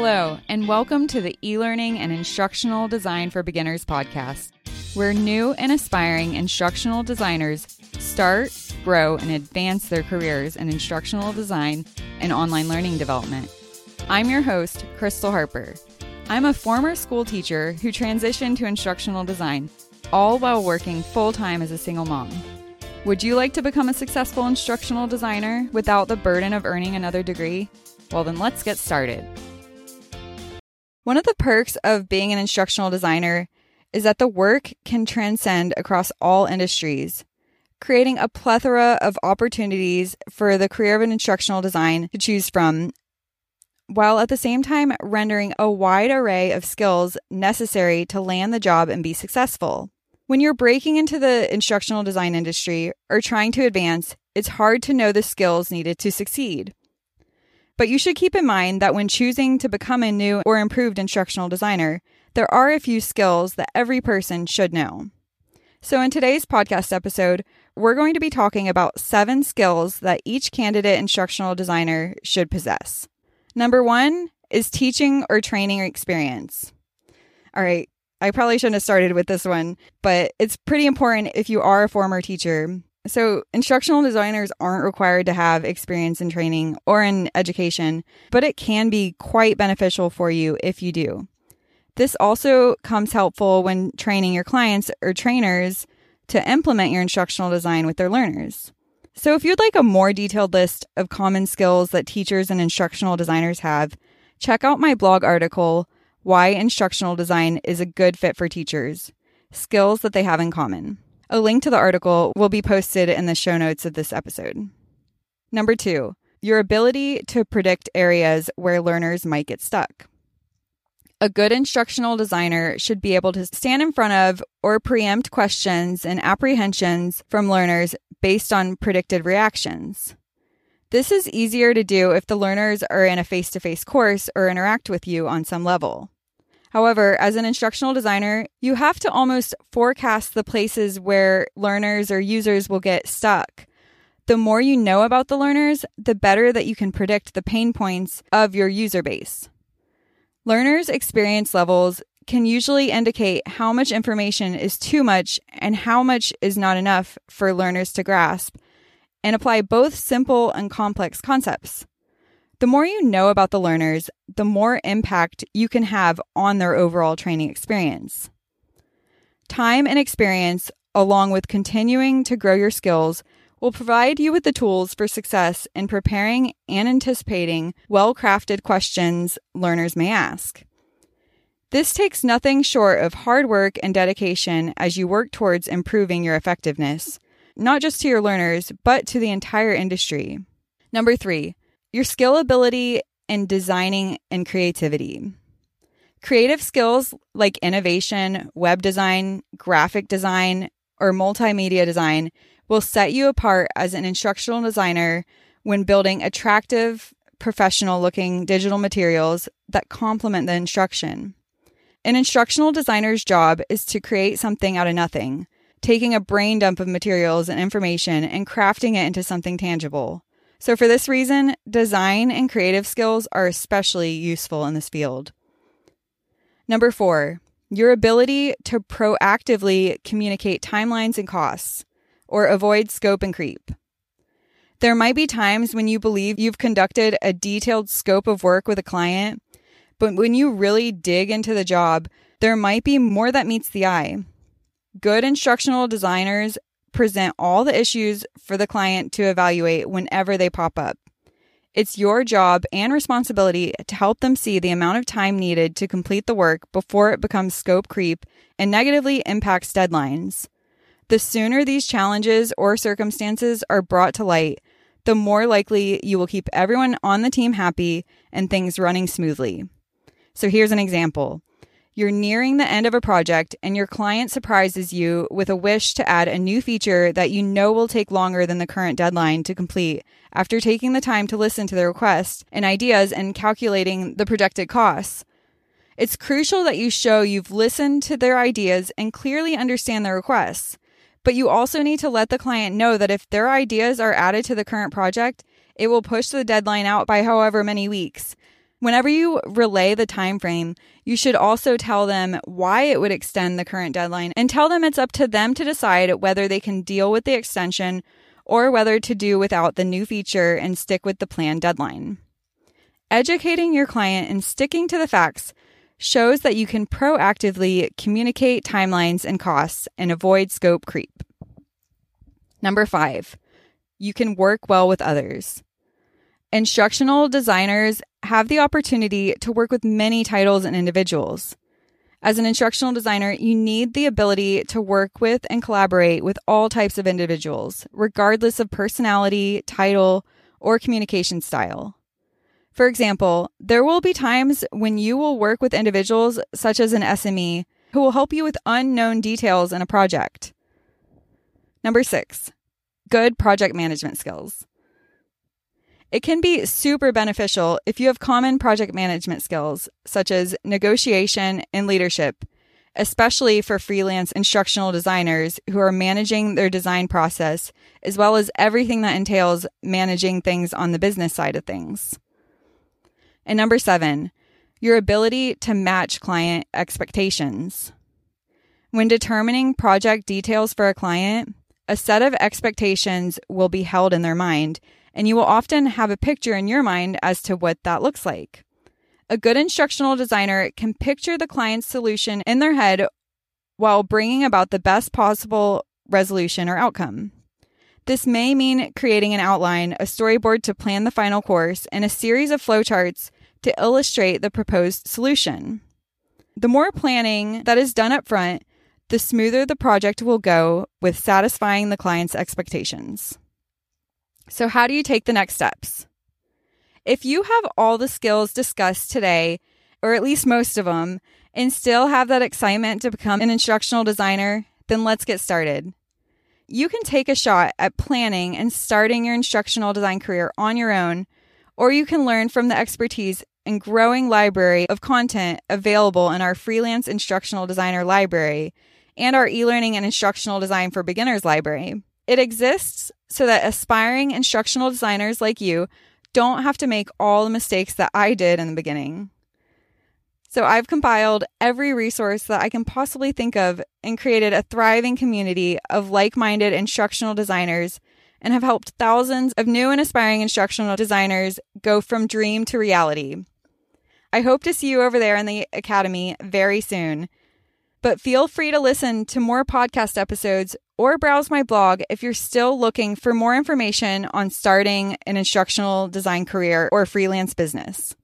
Hello, and welcome to the e learning and instructional design for beginners podcast, where new and aspiring instructional designers start, grow, and advance their careers in instructional design and online learning development. I'm your host, Crystal Harper. I'm a former school teacher who transitioned to instructional design, all while working full time as a single mom. Would you like to become a successful instructional designer without the burden of earning another degree? Well, then let's get started. One of the perks of being an instructional designer is that the work can transcend across all industries, creating a plethora of opportunities for the career of an instructional design to choose from, while at the same time rendering a wide array of skills necessary to land the job and be successful. When you're breaking into the instructional design industry or trying to advance, it's hard to know the skills needed to succeed. But you should keep in mind that when choosing to become a new or improved instructional designer, there are a few skills that every person should know. So, in today's podcast episode, we're going to be talking about seven skills that each candidate instructional designer should possess. Number one is teaching or training experience. All right, I probably shouldn't have started with this one, but it's pretty important if you are a former teacher so, instructional designers aren't required to have experience in training or in education, but it can be quite beneficial for you if you do. This also comes helpful when training your clients or trainers to implement your instructional design with their learners. So, if you'd like a more detailed list of common skills that teachers and instructional designers have, check out my blog article, Why Instructional Design is a Good Fit for Teachers Skills that They Have in Common. A link to the article will be posted in the show notes of this episode. Number two, your ability to predict areas where learners might get stuck. A good instructional designer should be able to stand in front of or preempt questions and apprehensions from learners based on predicted reactions. This is easier to do if the learners are in a face to face course or interact with you on some level. However, as an instructional designer, you have to almost forecast the places where learners or users will get stuck. The more you know about the learners, the better that you can predict the pain points of your user base. Learners' experience levels can usually indicate how much information is too much and how much is not enough for learners to grasp, and apply both simple and complex concepts. The more you know about the learners, the more impact you can have on their overall training experience. Time and experience, along with continuing to grow your skills, will provide you with the tools for success in preparing and anticipating well crafted questions learners may ask. This takes nothing short of hard work and dedication as you work towards improving your effectiveness, not just to your learners, but to the entire industry. Number three, your skill ability in designing and creativity. Creative skills like innovation, web design, graphic design, or multimedia design will set you apart as an instructional designer when building attractive, professional looking digital materials that complement the instruction. An instructional designer's job is to create something out of nothing, taking a brain dump of materials and information and crafting it into something tangible. So, for this reason, design and creative skills are especially useful in this field. Number four, your ability to proactively communicate timelines and costs or avoid scope and creep. There might be times when you believe you've conducted a detailed scope of work with a client, but when you really dig into the job, there might be more that meets the eye. Good instructional designers present all the issues for the client to evaluate whenever they pop up. It's your job and responsibility to help them see the amount of time needed to complete the work before it becomes scope creep and negatively impacts deadlines. The sooner these challenges or circumstances are brought to light, the more likely you will keep everyone on the team happy and things running smoothly. So here's an example. You're nearing the end of a project and your client surprises you with a wish to add a new feature that you know will take longer than the current deadline to complete after taking the time to listen to their requests and ideas and calculating the projected costs. It's crucial that you show you've listened to their ideas and clearly understand their requests. But you also need to let the client know that if their ideas are added to the current project, it will push the deadline out by however many weeks Whenever you relay the time frame, you should also tell them why it would extend the current deadline and tell them it's up to them to decide whether they can deal with the extension or whether to do without the new feature and stick with the planned deadline. Educating your client and sticking to the facts shows that you can proactively communicate timelines and costs and avoid scope creep. Number five, you can work well with others. Instructional designers have the opportunity to work with many titles and individuals. As an instructional designer, you need the ability to work with and collaborate with all types of individuals, regardless of personality, title, or communication style. For example, there will be times when you will work with individuals, such as an SME, who will help you with unknown details in a project. Number six, good project management skills. It can be super beneficial if you have common project management skills, such as negotiation and leadership, especially for freelance instructional designers who are managing their design process, as well as everything that entails managing things on the business side of things. And number seven, your ability to match client expectations. When determining project details for a client, a set of expectations will be held in their mind and you will often have a picture in your mind as to what that looks like. A good instructional designer can picture the client's solution in their head while bringing about the best possible resolution or outcome. This may mean creating an outline, a storyboard to plan the final course, and a series of flowcharts to illustrate the proposed solution. The more planning that is done up front, the smoother the project will go with satisfying the client's expectations. So, how do you take the next steps? If you have all the skills discussed today, or at least most of them, and still have that excitement to become an instructional designer, then let's get started. You can take a shot at planning and starting your instructional design career on your own, or you can learn from the expertise and growing library of content available in our freelance instructional designer library and our e learning and instructional design for beginners library. It exists so that aspiring instructional designers like you don't have to make all the mistakes that I did in the beginning. So I've compiled every resource that I can possibly think of and created a thriving community of like minded instructional designers and have helped thousands of new and aspiring instructional designers go from dream to reality. I hope to see you over there in the Academy very soon. But feel free to listen to more podcast episodes or browse my blog if you're still looking for more information on starting an instructional design career or freelance business.